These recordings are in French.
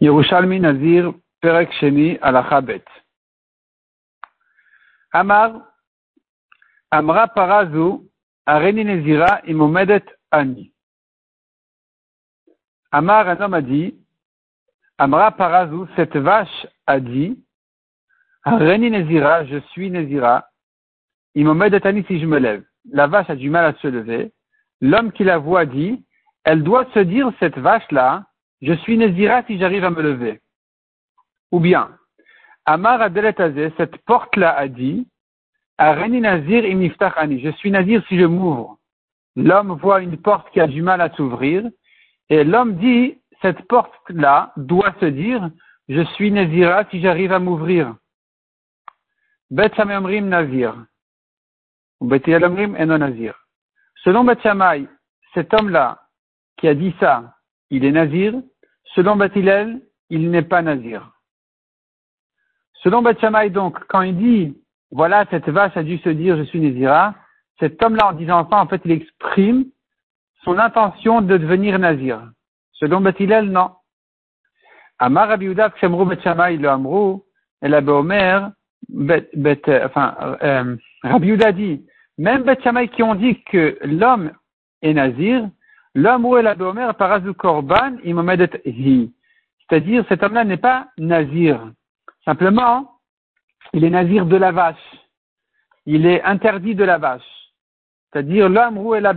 Yerushalmi Nazir Perek Sheni Alachabet. Amar Amra Parazu Areni Nezira Imomedet Ani. Amar, un homme a dit, Amra Parazu, cette vache a dit, Areni Nezira, je suis Nezira, Imomedet Ani si je me lève. La vache a du mal à se lever. L'homme qui la voit dit, elle doit se dire, cette vache-là, je suis Nézira si j'arrive à me lever. Ou bien, Amar Adeletazé, cette porte-là a dit, Areni Nazir je suis Nazir si je m'ouvre. L'homme voit une porte qui a du mal à s'ouvrir, et l'homme dit, cette porte-là doit se dire, je suis Nazira si j'arrive à m'ouvrir. Bet Nazir. Bet Eno Nazir. Selon Bet cet homme-là qui a dit ça, il est Nazir. Selon Batilel, il n'est pas Nazir. Selon Batchamay, donc, quand il dit, voilà, cette vache a dû se dire, je suis Nazira, cet homme-là, en disant ça, en fait, il exprime son intention de devenir Nazir. Selon Batilel, non. Amar Rabbi Yehuda, Kshemru Batchamay, le Amrou, et la Omer, enfin, euh, Rabbi dit, même Batchamay qui ont dit que l'homme est Nazir, Korban. C'est-à-dire, cet homme-là n'est pas nazir. Simplement, il est nazir de la vache. Il est interdit de la vache. C'est-à-dire, l'homme est la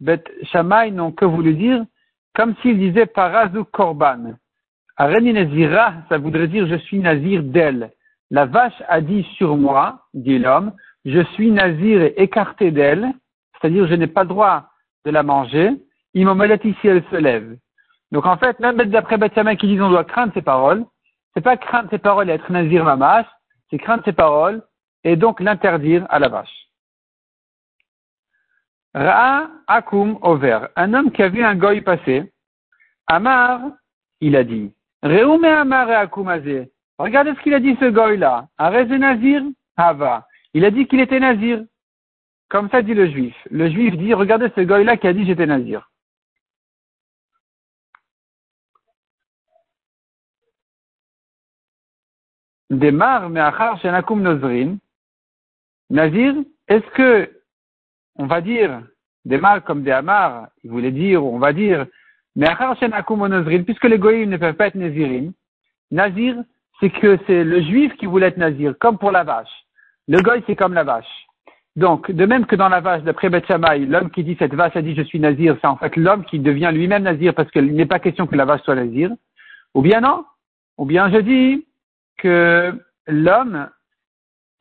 bet shamay n'ont que voulu dire, comme s'il disait parazu korban. Areni nazira, ça voudrait dire je suis nazir d'elle. La vache a dit sur moi, dit l'homme, je suis nazir et écarté d'elle, c'est-à-dire je n'ai pas droit de la manger, Imomelet ici elle se lève. Donc en fait, même d'après Bethsamen qui dit on doit craindre ses paroles, c'est pas craindre ses paroles et être nazir mamas, c'est craindre ses paroles et donc l'interdire à la vache. Ra akum over. Un homme qui a vu un goy passer, Amar, il a dit, Reume Amar et akum Regardez ce qu'il a dit ce goy là. Arrête nazir, hava. Il a dit qu'il était nazir. Comme ça dit le juif. Le juif dit, regardez ce goy-là qui a dit j'étais nazir. Demar me'achar shenakum nozrin. Nazir, est-ce que, on va dire, Demar comme des Amar, il voulait dire, on va dire, me'achar shenakum nozrin, puisque les ne peuvent pas être nazirim, Nazir, c'est que c'est le juif qui voulait être nazir, comme pour la vache. Le goy, c'est comme la vache. Donc, de même que dans la vache, d'après Beth l'homme qui dit cette vache a dit je suis nazir, c'est en fait l'homme qui devient lui-même nazir parce qu'il n'est pas question que la vache soit nazir. Ou bien non. Ou bien je dis que l'homme,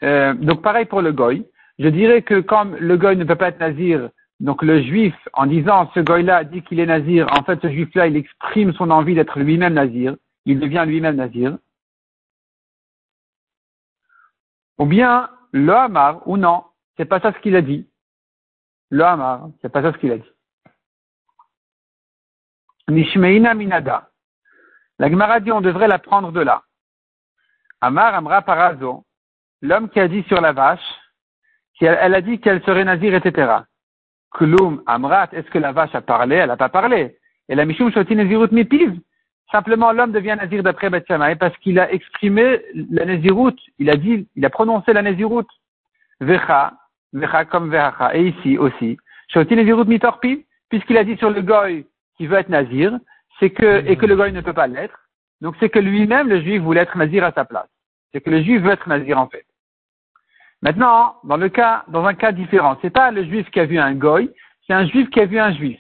euh, donc pareil pour le goy, je dirais que comme le goy ne peut pas être nazir, donc le juif, en disant ce goy-là dit qu'il est nazir, en fait ce juif-là, il exprime son envie d'être lui-même nazir, il devient lui-même nazir. Ou bien l'homme, ou non, c'est pas ça ce qu'il a dit. Le Hamar, c'est pas ça ce qu'il a dit. Nishmeina minada. La Gemara dit on devrait la prendre de là. Amar Amra Parazo, l'homme qui a dit sur la vache, elle, a dit qu'elle serait nazir, etc. Kulum Amrat, est-ce que la vache a parlé? Elle n'a pas parlé. Et la Mishum Shoti Nazirut Mipiv. Simplement, l'homme devient nazir d'après Bethshamay parce qu'il a exprimé la Nazirut. Il a dit, il a prononcé la Nazirut. Vecha. Et ici aussi. Puisqu'il a dit sur le goy qui veut être nazir, c'est que, et que le goy ne peut pas l'être. Donc c'est que lui-même, le juif, voulait être nazir à sa place. C'est que le juif veut être nazir en fait. Maintenant, dans le cas, dans un cas différent, c'est pas le juif qui a vu un goy, c'est un juif qui a vu un juif.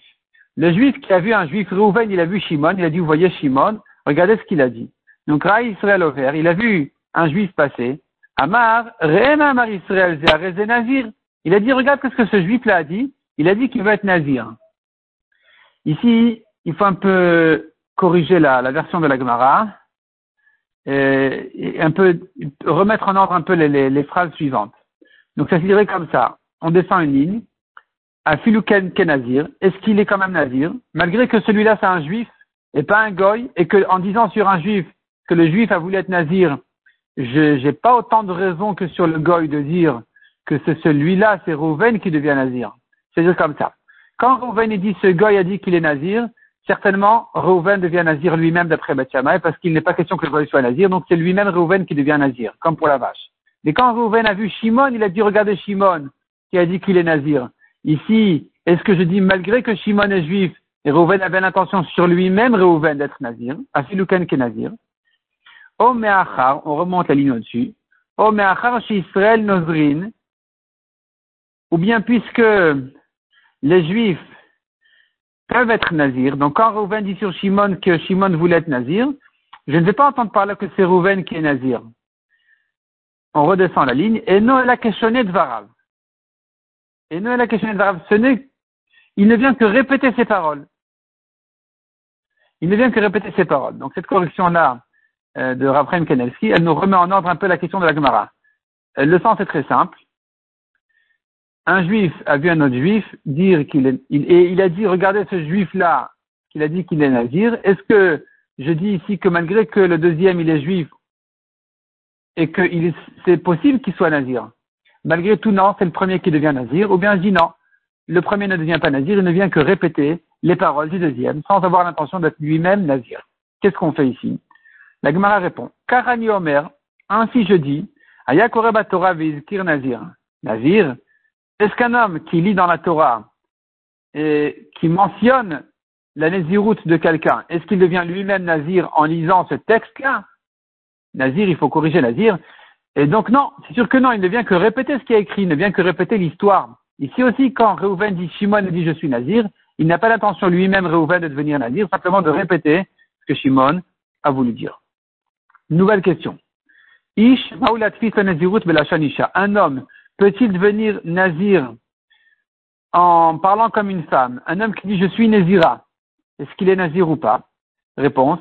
Le juif qui a vu un juif, Rouven, il a vu Shimon, il a dit, vous voyez Shimon, regardez ce qu'il a dit. Donc, Ra Israël Over, il a vu un juif passer, Amar, Rena Amar Israël, Nazir. Il a dit, regarde ce que ce juif-là a dit. Il a dit qu'il veut être nazir. Ici, il faut un peu corriger la, version de la Gemara et, un peu remettre en ordre un peu les, phrases suivantes. Donc ça se dirait comme ça. On descend une ligne. À Filouken Kenazir, est-ce qu'il est quand même nazir? Malgré que celui-là c'est un juif et pas un goy, et que en disant sur un juif que le juif a voulu être nazir, je n'ai pas autant de raisons que sur le goy de dire que c'est celui-là, c'est Rouven qui devient nazir. C'est-à-dire comme ça. Quand Rouven dit ce goy a dit qu'il est nazir, certainement, Reuven devient nazir lui-même d'après Bethshamay parce qu'il n'est pas question que le soit nazir, donc c'est lui-même Reuven qui devient nazir, comme pour la vache. Mais quand Reuven a vu Shimon, il a dit, regardez Shimon, qui a dit qu'il est nazir. Ici, est-ce que je dis, malgré que Shimon est juif, et Reuven avait l'intention sur lui-même, Reuven, d'être nazir, Afilouken qui est nazir. O on remonte la ligne au-dessus. O me'achar Israël nozrin, ou bien puisque les juifs peuvent être nazir. Donc quand Rouven dit sur Shimon que Shimon voulait être nazir, je ne vais pas entendre parler que c'est Rouven qui est nazir. On redescend la ligne. Et non, la questionné de Varav. Et non, la questionné de Varav. Ce n'est, il ne vient que répéter ses paroles. Il ne vient que répéter ses paroles. Donc cette correction-là euh, de Raphaël Kanelski, elle nous remet en ordre un peu la question de la Gemara. Euh, le sens est très simple un juif a vu un autre juif dire qu'il est, et il a dit, regardez ce juif-là, qu'il a dit qu'il est nazir, est-ce que je dis ici que malgré que le deuxième il est juif et que c'est possible qu'il soit nazir? Malgré tout, non, c'est le premier qui devient nazir, ou bien je dis non, le premier ne devient pas nazir, il ne vient que répéter les paroles du deuxième sans avoir l'intention d'être lui-même nazir. Qu'est-ce qu'on fait ici? La Gemara répond, Karani Omer, ainsi je dis, Ayakoreba Torah Nazir. Nazir, est-ce qu'un homme qui lit dans la Torah et qui mentionne la naziroute de quelqu'un, est-ce qu'il devient lui-même nazir en lisant ce texte-là? Nazir, il faut corriger nazir. Et donc non, c'est sûr que non, il ne vient que répéter ce qui est écrit, il ne vient que répéter l'histoire. Ici aussi, quand Reuven dit Shimon dit je suis nazir, il n'a pas l'intention lui-même, Reuven, de devenir nazir, simplement de répéter ce que Shimon a voulu dire. Nouvelle question. Ish, Un homme peut-il devenir nazir en parlant comme une femme? Un homme qui dit je suis nazira, est-ce qu'il est nazir ou pas? Réponse.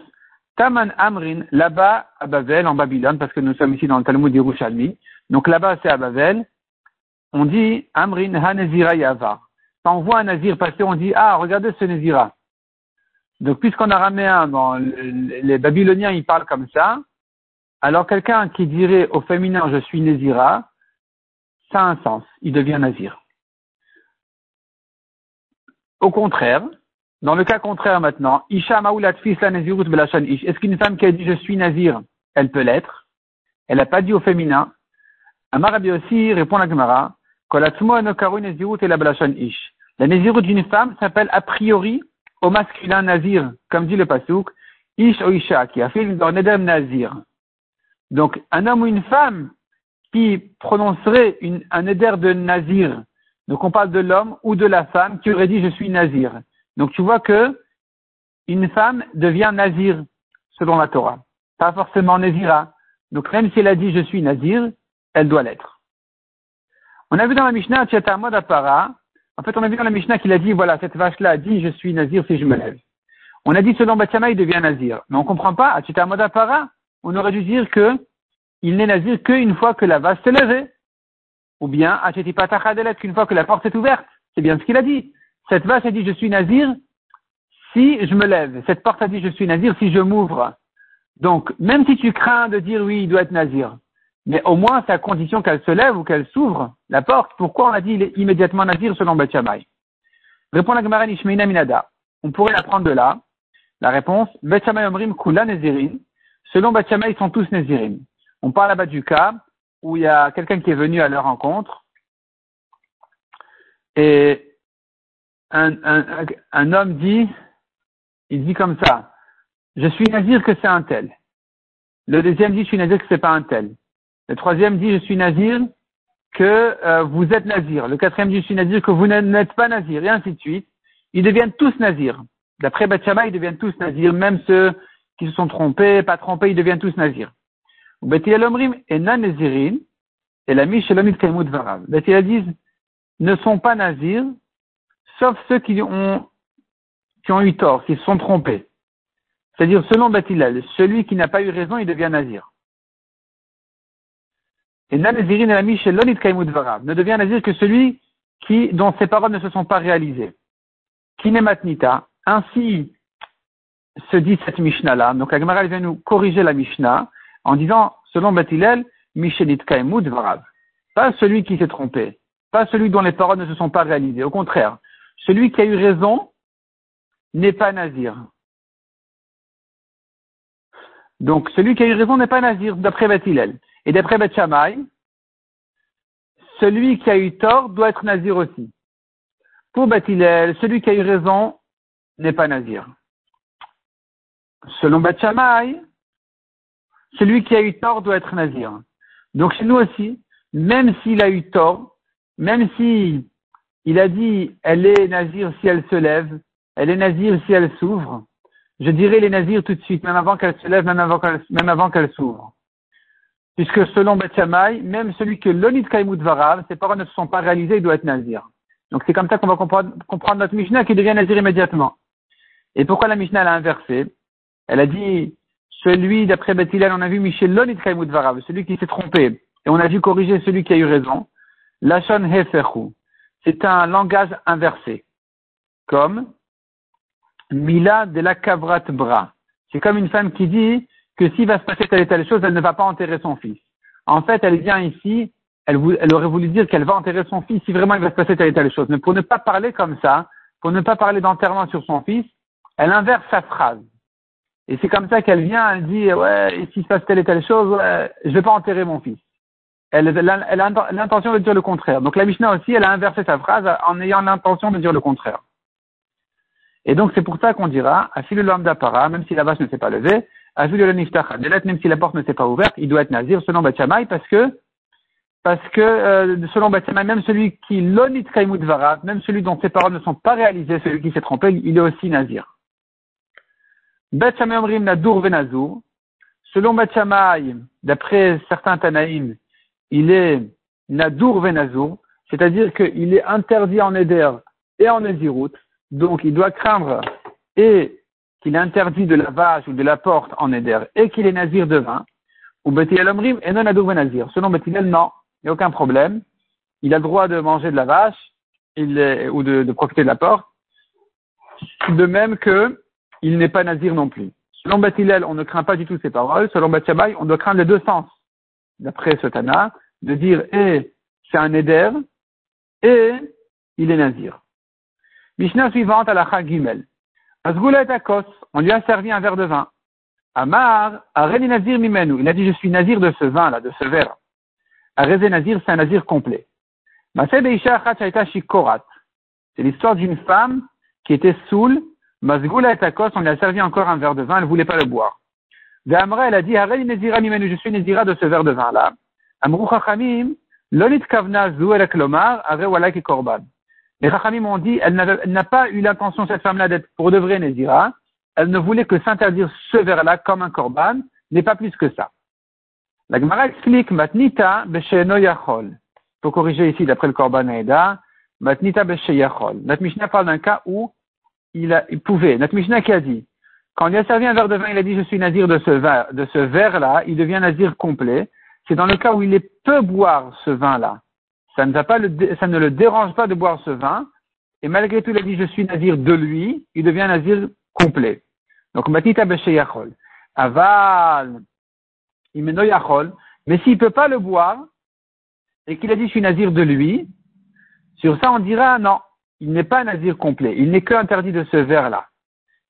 Taman Amrin, là-bas à Babel, en Babylone, parce que nous sommes ici dans le Talmud d'Irushalmi. Donc là-bas c'est à Babel. On dit Amrin ha yava. Quand on voit un nazir passer, on dit ah regardez ce nazira. Donc puisqu'en araméen, bon, les Babyloniens ils parlent comme ça, alors quelqu'un qui dirait au féminin je suis nazira, ça a un sens, il devient nazir. Au contraire, dans le cas contraire maintenant, Isha Est-ce qu'une femme qui a dit je suis nazir, elle peut l'être? Elle n'a pas dit au féminin. Amarabi aussi répond la Gemara. La nazirut d'une femme s'appelle a priori au masculin nazir, comme dit le pasouk, ish o isha, qui a fait une nazir. Donc, un homme ou une femme qui prononcerait un éder de nazir. Donc on parle de l'homme ou de la femme qui aurait dit je suis nazir. Donc tu vois que une femme devient nazir selon la Torah. Pas forcément nazira. Donc même si elle a dit je suis nazir, elle doit l'être. On a vu dans la Mishnah, Apara, en fait on a vu dans la Mishnah qu'il a dit voilà, cette vache-là a dit je suis nazir si je me lève. On a dit selon Batiama il devient nazir. Mais on comprend pas, Apara, on aurait dû dire que il n'est nazir qu'une fois que la vache s'est levée. Ou bien, qu'une fois que la porte est ouverte. C'est bien ce qu'il a dit. Cette vache a dit, je suis nazir si je me lève. Cette porte a dit, je suis nazir si je m'ouvre. Donc, même si tu crains de dire oui, il doit être nazir, mais au moins c'est à condition qu'elle se lève ou qu'elle s'ouvre la porte. Pourquoi on a dit il est immédiatement nazir selon Beth Répond la Gemara Minada. On pourrait apprendre de là. La réponse, Beth Omrim Kula Nazirin. Selon Beth ils sont tous Nazirim. On parle là-bas du cas où il y a quelqu'un qui est venu à leur rencontre et un, homme dit, il dit comme ça, je suis nazir que c'est un tel. Le deuxième dit, je suis nazir que c'est pas un tel. Le troisième dit, je suis nazir que euh, vous êtes nazir. Le quatrième dit, je suis nazir que vous n'êtes pas nazir, et ainsi de suite. Ils deviennent tous nazirs. D'après Bathsheba, ils deviennent tous nazirs, même ceux qui se sont trompés, pas trompés, ils deviennent tous nazirs. Et la Varav. disent, ne sont pas nazirs, sauf ceux qui ont, qui ont eu tort, qui se sont trompés. C'est-à-dire, selon Batilal, celui qui n'a pas eu raison, il devient nazir. Et Nazirin et la. Ne devient nazir que celui qui, dont ses paroles ne se sont pas réalisées. Kinematnita. Ainsi se dit cette Mishnah-là. Donc, la vient nous corriger la Mishnah en disant, selon Batilel, Mishenit Kaimud Varav. Pas celui qui s'est trompé, pas celui dont les paroles ne se sont pas réalisées. Au contraire, celui qui a eu raison n'est pas nazir. Donc, celui qui a eu raison n'est pas nazir, d'après Beth Et d'après Beth celui qui a eu tort doit être nazir aussi. Pour Beth celui qui a eu raison n'est pas nazir. Selon Beth celui qui a eu tort doit être nazir. Donc chez nous aussi, même s'il a eu tort, même si il a dit elle est nazir si elle se lève, elle est nazir si elle s'ouvre, je dirais les nazirs tout de suite, même avant qu'elle se lève, même avant qu'elle, même s'ouvre. Puisque selon Beth même celui que l'onit kaimut varav, ses paroles ne se sont pas réalisées, il doit être nazir. Donc c'est comme ça qu'on va comprendre, comprendre, notre Mishnah qui devient nazir immédiatement. Et pourquoi la Mishnah l'a inversé? Elle a dit celui d'après Beth on a vu Michel l'onit kaimut varav, celui qui s'est trompé, et on a dû corriger celui qui a eu raison. Lachon heferhu. C'est un langage inversé. Comme Mila de la Kavrat Bra. C'est comme une femme qui dit que s'il va se passer telle et telle chose, elle ne va pas enterrer son fils. En fait, elle vient ici, elle, aurait voulu dire qu'elle va enterrer son fils si vraiment il va se passer telle et telle chose. Mais pour ne pas parler comme ça, pour ne pas parler d'enterrement sur son fils, elle inverse sa phrase. Et c'est comme ça qu'elle vient, elle dit, ouais, s'il se passe telle et telle chose, ouais, je vais pas enterrer mon fils. Elle, a l'intention de dire le contraire. Donc la Mishnah aussi, elle a inversé sa phrase en ayant l'intention de dire le contraire. Et donc, c'est pour ça qu'on dira, le l'homme d'apparat, même si la vache ne s'est pas levée, le niftacha, même si la porte ne s'est pas ouverte, il doit être nazir selon Bachamay parce que, parce que, euh, selon Bachamay, même celui qui l'onit kaimut même celui dont ses paroles ne sont pas réalisées, celui qui s'est trompé, il est aussi nazir. Bachamay omrim nadur venazur. Selon Bachamay, d'après certains Tanaïm, il est nadur venazur, c'est-à-dire qu'il est interdit en éder et en ézirout. Donc, il doit craindre et qu'il est interdit de la vache ou de la porte en éder et qu'il est nazir de vin, ou Bethilel et non adou nazir. Selon Bethilel, non, il n'y a aucun problème. Il a le droit de manger de la vache ou de, profiter de la porte. De même que il n'est pas nazir non plus. Selon Bethilel, on ne craint pas du tout ses paroles. Selon Bethshabai, on doit craindre les deux sens. D'après ce Tana, de dire et c'est un éder et il est nazir. Mishnah suivante à la Gimel. Azgula et Akos, on lui a servi un verre de vin. Amar, Areni Nazir Mimenu. Il a dit, je suis nazir de ce vin-là, de ce verre. Areze Nazir, c'est un nazir complet. C'est l'histoire d'une femme qui était saoule. Mazgula et Akos, on lui a servi encore un verre de vin, elle ne voulait pas le boire. Amra, elle a dit, Areni Nazira Mimenu, je suis nazira de ce verre de vin-là. Amru Chachamim, Lonit Kavna Zu el Klomar, Are Walaki Korban. Les Rachamim ont dit, elle n'a pas eu l'intention, cette femme-là, d'être pour de vrai Nézira. Elle ne voulait que s'interdire ce verre-là comme un korban, n'est pas plus que ça. La Gemara explique, Matnita besheno yachol. Pour corriger ici, d'après le korban Aeda, Matnita beshe yachol. Notre Mishnah parle d'un cas où il, pouvait. Notre Mishnah qui a dit, quand il a servi un verre de vin, il a dit, je suis nazir de ce verre-là, il devient nazir complet. C'est dans le cas où il peut boire ce vin-là ça ne, le, ça ne le dérange pas de boire ce vin, et malgré tout, il a dit, je suis nazir de lui, il devient nazir complet. Donc, matita yachol. Aval, imeno yachol. Mais s'il ne peut pas le boire, et qu'il a dit, je suis nazir de lui, sur ça, on dira, non, il n'est pas nazir complet. Il n'est que interdit de ce verre-là.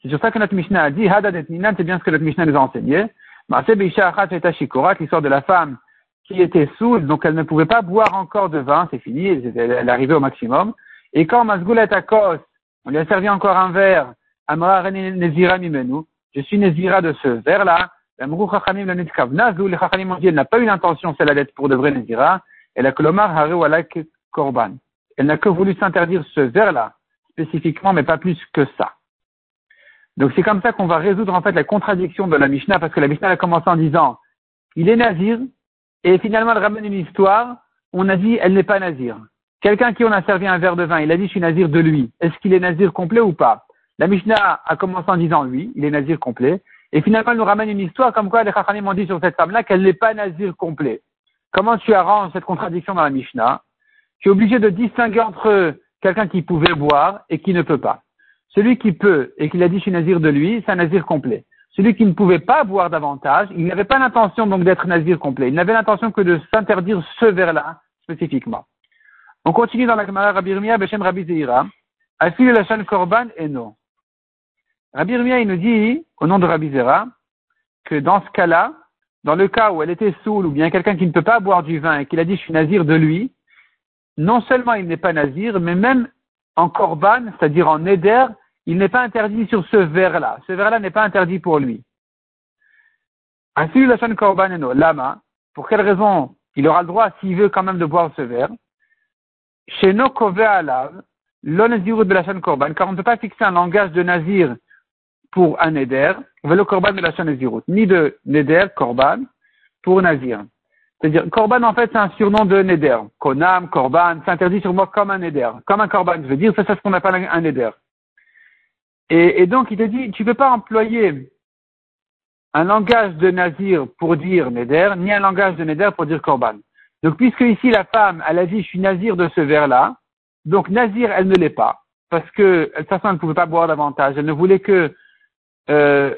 C'est sur ça que notre Mishnah a dit, Hadad et Ninan, c'est bien ce que notre Mishnah nous a enseigné. L'histoire de la femme qui était saoule, donc elle ne pouvait pas boire encore de vin, c'est fini, elle, arrivait au maximum. Et quand Masgoulet Akos, on lui a servi encore un verre, Amra Nezira Mimenu, je suis Nezira de ce verre-là, les Chachamim ont dit, elle n'a pas eu l'intention, celle d'être pour de vrai Nezira, elle a Kolomar Haru Alak Korban. Elle n'a que voulu s'interdire ce verre-là, spécifiquement, mais pas plus que ça. Donc c'est comme ça qu'on va résoudre en fait la contradiction de la Mishnah, parce que la Mishnah a commencé en disant, il est nazir, et finalement, elle ramène une histoire. On a dit, elle n'est pas nazir. Quelqu'un qui on a servi un verre de vin, il a dit, je suis nazir de lui. Est-ce qu'il est nazir complet ou pas? La Mishnah a commencé en disant, oui, il est nazir complet. Et finalement, elle nous ramène une histoire comme quoi les Chachamim ont dit sur cette femme-là qu'elle n'est pas nazir complet. Comment tu arranges cette contradiction dans la Mishnah? Tu es obligé de distinguer entre quelqu'un qui pouvait boire et qui ne peut pas. Celui qui peut et qui a dit je suis nazir de lui, c'est un nazir complet celui qui ne pouvait pas boire davantage, il n'avait pas l'intention donc d'être nazir complet. Il n'avait l'intention que de s'interdire ce verre-là spécifiquement. On continue dans la Gemara Rabbi Irmia Beshem Rabbi Zeira. Afil la Korban et non. Rabbi Irmia, il nous dit, au nom de Rabbi Zera, que dans ce cas-là, dans le cas où elle était saoule ou bien quelqu'un qui ne peut pas boire du vin et qu'il a dit je suis nazir de lui, non seulement il n'est pas nazir, mais même en korban, c'est-à-dire en éder, il n'est pas interdit sur ce verre-là. Ce verre-là n'est pas interdit pour lui. Ainsi, korban lama, pour quelle raison il aura le droit, s'il veut quand même, de boire ce verre? Chez nos alav, de la chaîne korban, car on ne peut pas fixer un langage de nazir pour un neder, le korban de la chaîne ni de neder, korban, pour nazir. C'est-à-dire, korban, en fait, c'est un surnom de neder. Konam, korban, c'est interdit sur moi comme un neder. Comme un korban, je veux dire, c'est ce qu'on appelle un neder. Et, donc, il te dit, tu ne peux pas employer un langage de nazir pour dire neder, ni un langage de neder pour dire korban. Donc, puisque ici, la femme, elle a dit, je suis nazir de ce verre-là, donc nazir, elle ne l'est pas. Parce que, de toute façon, elle ne pouvait pas boire davantage. Elle ne voulait que euh,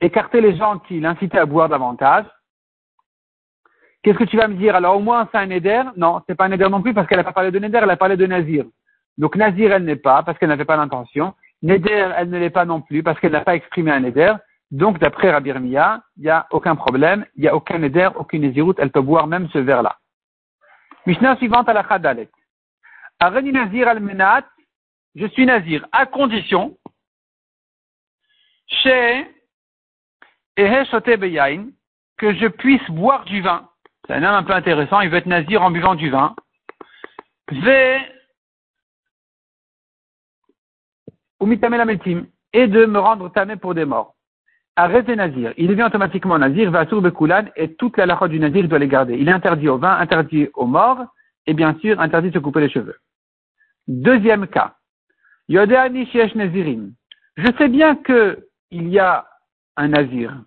écarter les gens qui l'incitaient à boire davantage. Qu'est-ce que tu vas me dire? Alors au moins c'est un éder Non, c'est pas un éder non plus parce qu'elle n'a pas parlé de néder, elle a parlé de nazir. Donc nazir elle n'est pas parce qu'elle n'avait pas l'intention. Néder elle ne l'est pas non plus parce qu'elle n'a pas exprimé un éder. Donc d'après Rabbi il n'y a aucun problème, il n'y a aucun éder, aucune nésiroute, elle peut boire même ce verre-là. Mishnah suivante à la Khadalet. Areni nazir al-menat, je suis nazir à condition chez que je puisse boire du vin. C'est un homme un peu intéressant, il veut être nazir en buvant du vin. et de me rendre tamé pour des morts. Arrêtez nazir. Il devient automatiquement nazir, va sur Bekoulan, et toute la lacha du nazir doit les garder. Il est interdit au vin, interdit aux morts, et bien sûr, interdit de se couper les cheveux. Deuxième cas. Je sais bien que il y a un nazir.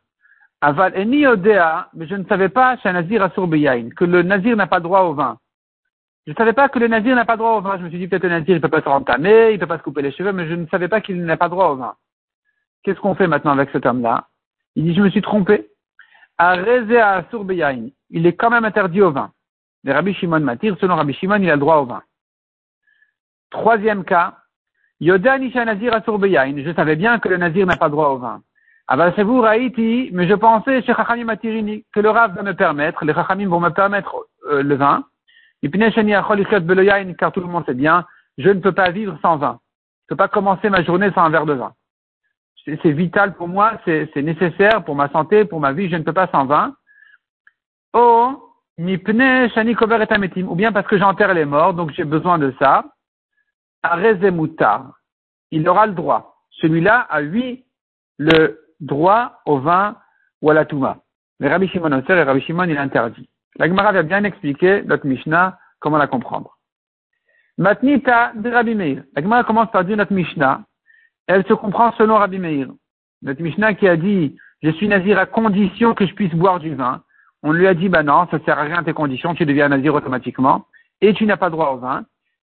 Aval eni odea, mais je ne savais pas chez nazir que le nazir n'a pas droit au vin. Je ne savais pas que le nazir n'a pas droit au vin. Je me suis dit peut-être le nazir il peut pas se rentamer, il peut pas se couper les cheveux, mais je ne savais pas qu'il n'a pas droit au vin. Qu'est-ce qu'on fait maintenant avec cet homme-là Il dit je me suis trompé. À à il est quand même interdit au vin. Les Rabbi Shimon Matir, selon Rabbi Shimon, il a le droit au vin. Troisième cas, Yoda Nisha Nazir Je savais bien que le Nazir n'a pas droit au vin. Vous Raïti, mais je pensais chez Chachamim Matirini que le Rav va me permettre, les Chachamim vont me permettre euh, le vin. Car tout le monde sait bien, je ne peux pas vivre sans vin. Je ne peux pas commencer ma journée sans un verre de vin. C'est vital pour moi, c'est nécessaire pour ma santé, pour ma vie, je ne peux pas sans vin. Oh, ou bien parce que j'enterre les morts, donc j'ai besoin de ça. Arezemoutar, il aura le droit. Celui-là a lui le droit au vin ou à la touma. Mais Rabbi Shimon et Rabbi Shimon, il interdit. La Gemara va bien expliquer notre Mishnah, comment la comprendre. Matnita de Rabbi Meir. La Gemara commence par dire notre Mishnah. Elle se comprend selon Rabbi Meir. Notre Mishnah qui a dit, je suis nazir à condition que je puisse boire du vin. On lui a dit, bah non, ça sert à rien tes conditions, tu deviens nazir automatiquement. Et tu n'as pas droit au vin.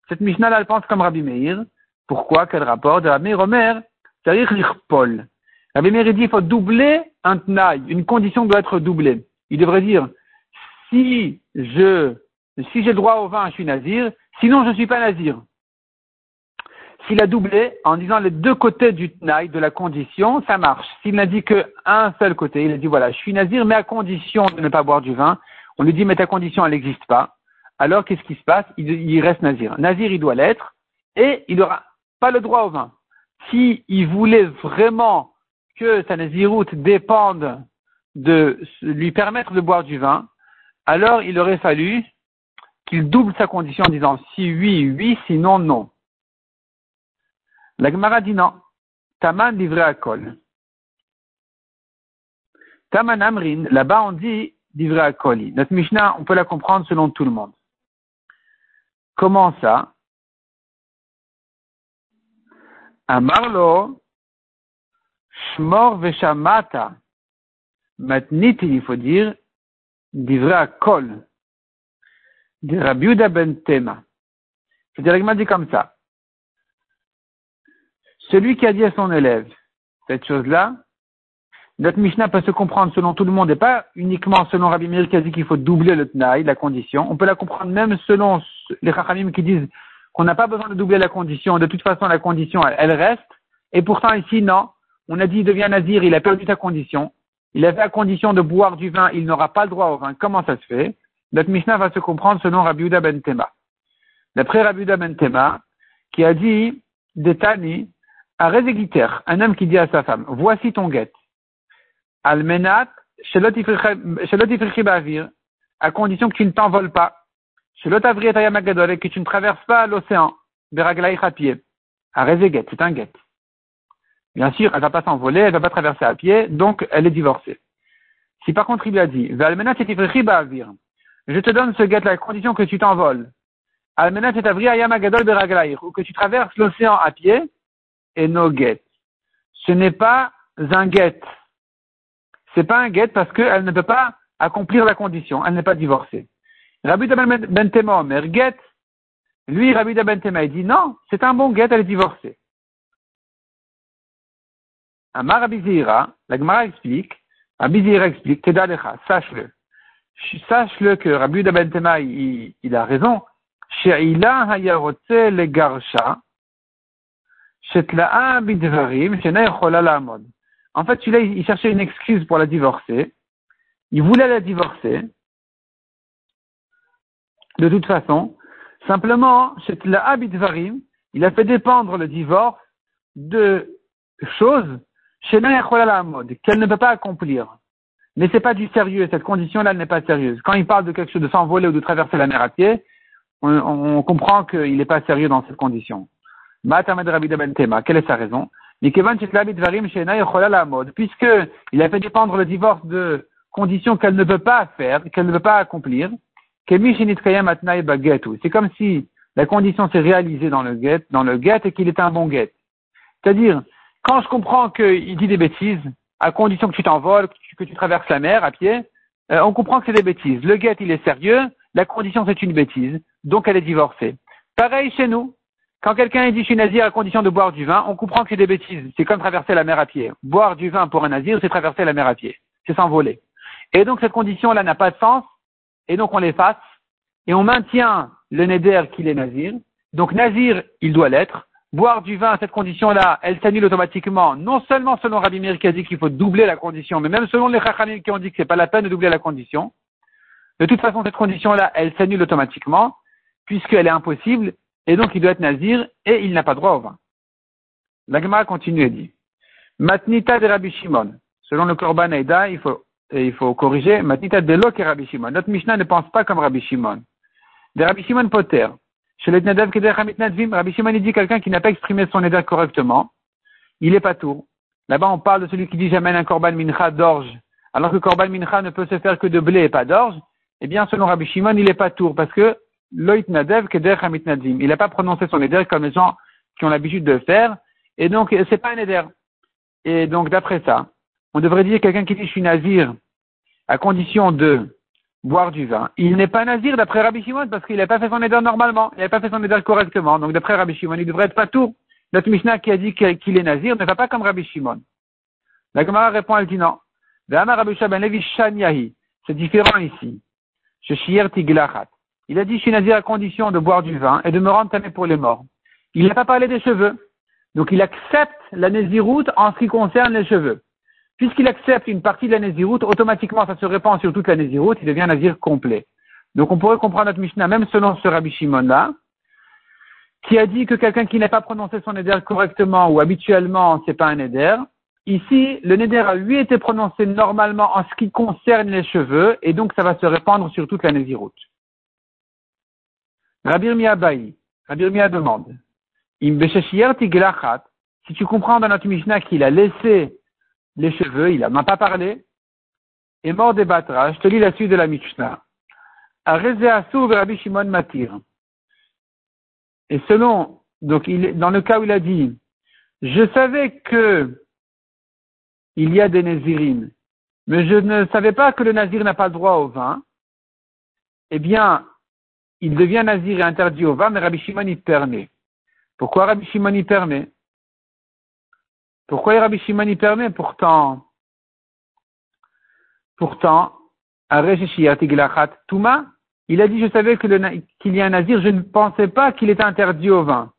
Cette Mishnah-là, elle pense comme Rabbi Meir. Pourquoi? Quel rapport? De Rabbi Meir Omer, c'est-à-dire Paul. Rabbi Meir dit il faut doubler un tnaï. Une condition doit être doublée. Il devrait dire si je si j'ai droit au vin, je suis nazir. Sinon, je ne suis pas nazir. S'il a doublé en disant les deux côtés du tnaï, de la condition, ça marche. S'il n'a dit qu'un seul côté, il a dit voilà, je suis nazir, mais à condition de ne pas boire du vin, on lui dit mais ta condition, elle n'existe pas alors qu'est-ce qui se passe? Il, reste nazir. Nazir, il doit l'être, et il n'aura pas le droit au vin. S'il il voulait vraiment que sa naziroute dépende de lui permettre de boire du vin, alors il aurait fallu qu'il double sa condition en disant si oui, oui, sinon non. La Gemara dit non. Taman livré à col. Taman Amrin, là-bas on dit livré à coli. Notre Mishnah, on peut la comprendre selon tout le monde. Comment ça? Amarlo, Shmor Veshamata. Matniti, il faut dire, à Kol. De Rabiuda Ben Tema. C'est directement dit comme ça. Celui qui a dit à son élève cette chose-là, notre Mishnah peut se comprendre selon tout le monde et pas uniquement selon Rabbi Meir qui a dit qu'il faut doubler le Tnaï, la condition. On peut la comprendre même selon les Chachamim qui disent qu'on n'a pas besoin de doubler la condition. De toute façon, la condition, elle, reste. Et pourtant, ici, non. On a dit il devient nazir, il a perdu sa condition, il avait la condition de boire du vin, il n'aura pas le droit au vin. Comment ça se fait? Notre Mishnah va se comprendre selon Rabbi ben. D'après Rabbi Uda ben Tema, qui a dit, Detani, à Rezegiter, un homme qui dit à sa femme, voici ton guet. Almenat, à condition que tu ne t'envoles pas. et que tu ne traverses pas l'océan. Beraglaïch à pied. À c'est un guet. Bien sûr, elle ne va pas s'envoler, elle ne va pas traverser à pied, donc elle est divorcée. Si par contre il lui a dit, je te donne ce guet-là à condition que tu t'envoles. ou que tu traverses l'océan à pied, et no guet. Ce n'est pas un guet. C'est pas un guet parce qu'elle ne peut pas accomplir la condition. Elle n'est pas divorcée. Rabbi Ben Tema Omer, guet. Lui, Rabbi Ben Tema, il dit non, c'est un bon guet, elle est divorcée. Amar Abizira, la Gemara explique, Abizira explique, Kedalecha, sache-le. Sache-le que Rabbi Ben il, a raison. She'ila hayarotze le garsha, bidvarim, la'amod. En fait, il cherchait une excuse pour la divorcer. Il voulait la divorcer. De toute façon, simplement, bidvarim, il a fait dépendre le divorce de choses qu'elle ne peut pas accomplir. Mais c'est pas du sérieux, cette condition-là, n'est pas sérieuse. Quand il parle de quelque chose de s'envoler ou de traverser la mer à pied, on, comprend qu'il n'est pas sérieux dans cette condition. Quelle est sa raison? Puisque il a fait dépendre le divorce de conditions qu'elle ne peut pas faire, qu'elle ne peut pas accomplir, c'est comme si la condition s'est réalisée dans le guet, dans le guet et qu'il est un bon guet. C'est-à-dire, quand je comprends qu'il dit des bêtises, à condition que tu t'envoles, que tu, traverses la mer à pied, euh, on comprend que c'est des bêtises. Le guet, il est sérieux, la condition, c'est une bêtise, donc elle est divorcée. Pareil chez nous. Quand quelqu'un dit je suis nazir à condition de boire du vin, on comprend que c'est des bêtises. C'est comme traverser la mer à pied. Boire du vin pour un nazir, c'est traverser la mer à pied. C'est s'envoler. Et donc cette condition-là n'a pas de sens, et donc on l'efface, et on maintient le neder qu'il est nazir. Donc nazir, il doit l'être, boire du vin à cette condition-là, elle s'annule automatiquement, non seulement selon Rabbi Meir qui a dit qu'il faut doubler la condition, mais même selon les Chachamim qui ont dit que c'est pas la peine de doubler la condition. De toute façon, cette condition-là, elle s'annule automatiquement, puisqu'elle est impossible, et donc il doit être nazir, et il n'a pas droit au vin. La Gemara continue et dit, Matnita de Rabbi Shimon. Selon le Korban Aïda, il faut, il faut corriger, Matnita de Lo et Rabbi Shimon. Notre Mishnah ne pense pas comme Rabbi Shimon. De Rabbi Shimon Potter. Chez les Rabbi Shimon dit quelqu'un qui n'a pas exprimé son éder correctement, il est pas tour. Là-bas, on parle de celui qui dit j'amène un korban mincha d'orge, alors que korban mincha ne peut se faire que de blé et pas d'orge. Eh bien, selon Rabbi Shimon, il est pas tour parce que loit nadev keder Il n'a pas prononcé son éder comme les gens qui ont l'habitude de le faire. Et donc, c'est pas un éder. Et donc, d'après ça, on devrait dire quelqu'un qui dit je suis nazir à condition de boire du vin. Il n'est pas nazir d'après Rabbi Shimon parce qu'il n'a pas fait son éder normalement, il n'a pas fait son éder correctement. Donc d'après Rabbi Shimon, il devrait être pas tout. Notre Mishnah qui a dit qu'il est nazir ne va pas comme Rabbi Shimon. La Gemara répond, elle dit non. C'est différent ici. Il a dit, je suis nazir à condition de boire du vin et de me rendre tamé pour les morts. Il n'a pas parlé des cheveux. Donc il accepte la naziroute en ce qui concerne les cheveux. Puisqu'il accepte une partie de la automatiquement ça se répand sur toute la il devient Nazir complet. Donc on pourrait comprendre notre Mishnah, même selon ce Rabbi Shimon-là, qui a dit que quelqu'un qui n'a pas prononcé son Neder correctement ou habituellement, c'est pas un Neder. Ici, le Neder a lui été prononcé normalement en ce qui concerne les cheveux, et donc ça va se répandre sur toute la. Rabbi Irmia Baï, Rabbi Irmia demande, si tu comprends dans notre Mishnah qu'il a laissé les cheveux, il n'en a pas parlé, et mort des Je te lis la suite de la Mishnah. Rabbi Shimon Matir. Et selon, donc dans le cas où il a dit, je savais que il y a des Nazirim, mais je ne savais pas que le Nazir n'a pas droit au vin, eh bien, il devient Nazir et interdit au vin, mais Rabbi Shimon y permet. Pourquoi Rabbi Shimon y permet? Pourquoi Rabbi Shimon y permet pourtant Pourtant, Touma, il a dit, je savais qu'il y a un nazir, je ne pensais pas qu'il était interdit au vin.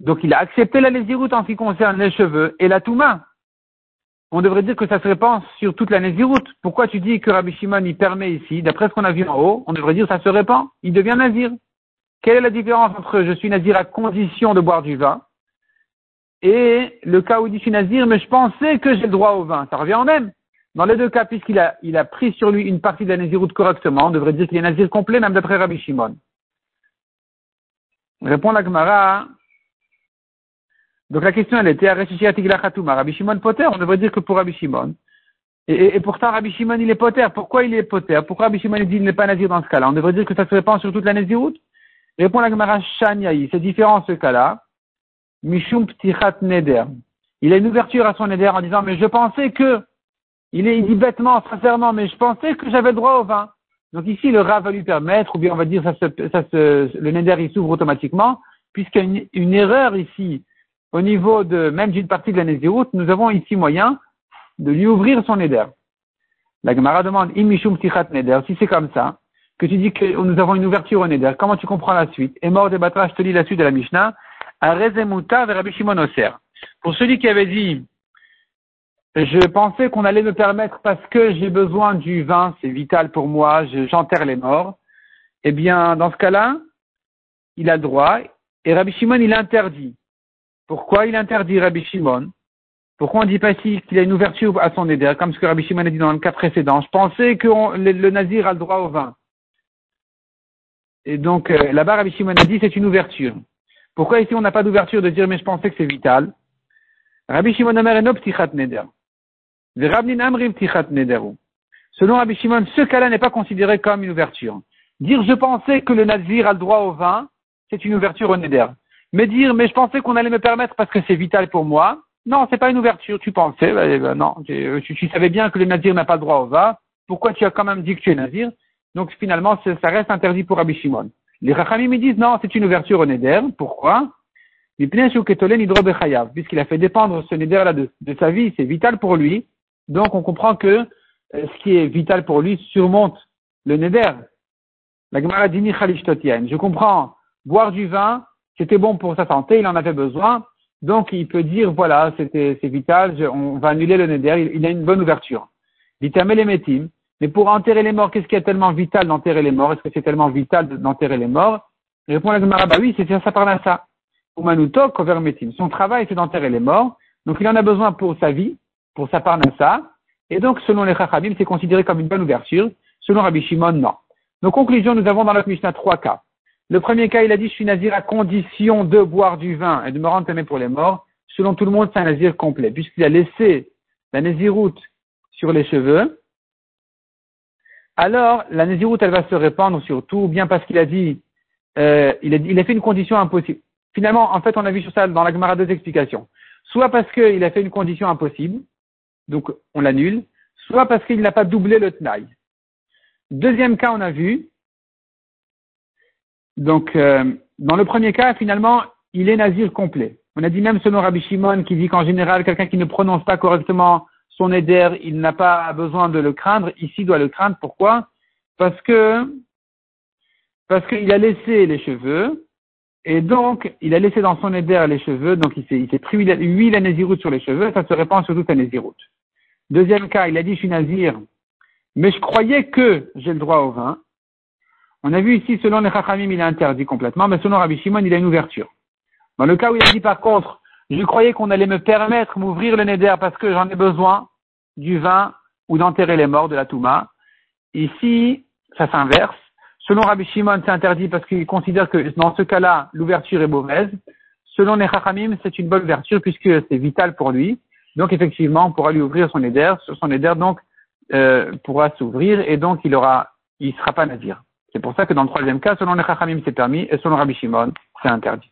Donc il a accepté la lésiroute en ce qui concerne les cheveux et la Touma. on devrait dire que ça se répand sur toute la Néziroute. Pourquoi tu dis que Rabbi Shimon y permet ici D'après ce qu'on a vu en haut, on devrait dire que ça se répand. Il devient Nazir. Quelle est la différence entre je suis Nazir à condition de boire du vin et le cas où il dit je suis Nazir, mais je pensais que j'ai le droit au vin Ça revient en même. Dans les deux cas, puisqu'il a, il pris sur lui une partie de la Naziroute correctement, on devrait dire qu'il est Nazir complet, même d'après Rabbi Shimon. Répond la Gemara. Donc la question, elle était à Rabbi Shimon Potter, on devrait dire que pour Rabbi Shimon. Et, pourtant, Rabbi Shimon, il est Potter. Pourquoi il est Potter Pourquoi Rabbi Shimon, dit qu'il n'est pas Nazir dans ce cas-là? On devrait dire que ça se répand sur toute la Naziroute? Répond la Gemara Shanyai. C'est différent ce cas-là. Mishum Ptichat Neder. Il a une ouverture à son Neder en disant, mais je pensais que, il, est, dit bêtement, sincèrement, mais je pensais que j'avais droit au vin. Donc ici, le rat va lui permettre, ou bien on va dire, ça se, ça se, le Neder, il s'ouvre automatiquement, puisqu'il y a une, erreur ici au niveau de même d'une partie de la Nézirut, nous avons ici moyen de lui ouvrir son Neder. La Gemara demande Imishum Tichat Neder, si c'est comme ça, que tu dis que nous avons une ouverture au Neder, comment tu comprends la suite? Et mort de Batra, je te lis la suite de la Mishnah, Arezemuta vers Shimon Oser. Pour celui qui avait dit je pensais qu'on allait me permettre parce que j'ai besoin du vin, c'est vital pour moi, j'enterre les morts. Eh bien, dans ce cas-là, il a le droit et Rabbi Shimon, il interdit. Pourquoi il interdit Rabbi Shimon? Pourquoi on ne dit pas ici qu'il a une ouverture à son éder, comme ce que Rabbi Shimon a dit dans le cas précédent? Je pensais que le, nazir a le droit au vin. Et donc, euh, là-bas, Rabbi Shimon a dit c'est une ouverture. Pourquoi ici on n'a pas d'ouverture de dire mais je pensais que c'est vital? Rabbi Shimon neder. Selon Rabbi Shimon, ce cas-là n'est pas considéré comme une ouverture. Dire je pensais que le nazir a le droit au vin, c'est une ouverture au neder. Mais dire, mais je pensais qu'on allait me permettre parce que c'est vital pour moi. Non, c'est pas une ouverture. Tu pensais, bah, bah, non, tu, tu, savais bien que le nazir n'a pas le droit au vin. Pourquoi tu as quand même dit que tu es nazir? Donc finalement, ça reste interdit pour Rabbi Shimon. Les Rachamim me disent non, c'est une ouverture au neder. Pourquoi? Puisqu'il a fait dépendre ce neder-là de, sa vie, c'est vital pour lui. Donc on comprend que euh, ce qui est vital pour lui surmonte le neder. La Gemara dit Je comprends, boire du vin, c'était bon pour sa santé, il en avait besoin. Donc il peut dire voilà, c'est vital, on va annuler le neder, il, a une bonne ouverture. les métim. Mais pour enterrer les morts, qu'est-ce qui est tellement vital d'enterrer les morts? Est-ce que c'est tellement vital d'enterrer les morts? Répond la Gemara, bah oui, c'est ça par là ça. Umanuto métim. Son travail, c'est d'enterrer les morts. Donc il en a besoin pour sa vie, pour sa parnassa. Et donc, selon les Chachabim, c'est considéré comme une bonne ouverture. Selon Rabbi Shimon, non. Donc, conclusion, nous avons dans notre Mishnah trois cas. Le premier cas, il a dit, je suis nazir à condition de boire du vin et de me rendre pour les morts. Selon tout le monde, c'est un nazir complet, puisqu'il a laissé la naziroute sur les cheveux. Alors, la naziroute, elle va se répandre sur tout, bien parce qu'il a dit, euh, il, a, il a fait une condition impossible. Finalement, en fait, on a vu sur ça dans la Gemara deux explications. Soit parce qu'il a fait une condition impossible, donc on l'annule, soit parce qu'il n'a pas doublé le tnaï. Deuxième cas, on a vu donc, euh, dans le premier cas, finalement, il est nazir complet. On a dit même selon Rabbi Shimon qui dit qu'en général, quelqu'un qui ne prononce pas correctement son éder, il n'a pas besoin de le craindre. Ici, il doit le craindre. Pourquoi? Parce que parce qu'il a laissé les cheveux et donc il a laissé dans son éder les cheveux. Donc il s'est pris huile à sur les cheveux. Ça se répand sur toute la. Deuxième cas, il a dit je suis nazir, mais je croyais que j'ai le droit au vin. On a vu ici, selon les Chachamim, il est interdit complètement, mais selon Rabbi Shimon, il a une ouverture. Dans le cas où il a dit par contre, je croyais qu'on allait me permettre m'ouvrir le neder parce que j'en ai besoin du vin ou d'enterrer les morts de la Touma. Ici, ça s'inverse. Selon Rabbi Shimon, c'est interdit parce qu'il considère que dans ce cas-là, l'ouverture est mauvaise. Selon les c'est une bonne ouverture puisque c'est vital pour lui. Donc effectivement, on pourra lui ouvrir son éder. Son éder donc euh, pourra s'ouvrir et donc il aura, il sera pas nadir. C'est pour ça que dans le troisième cas, selon les c'est permis, et selon Rabbi Shimon, c'est interdit.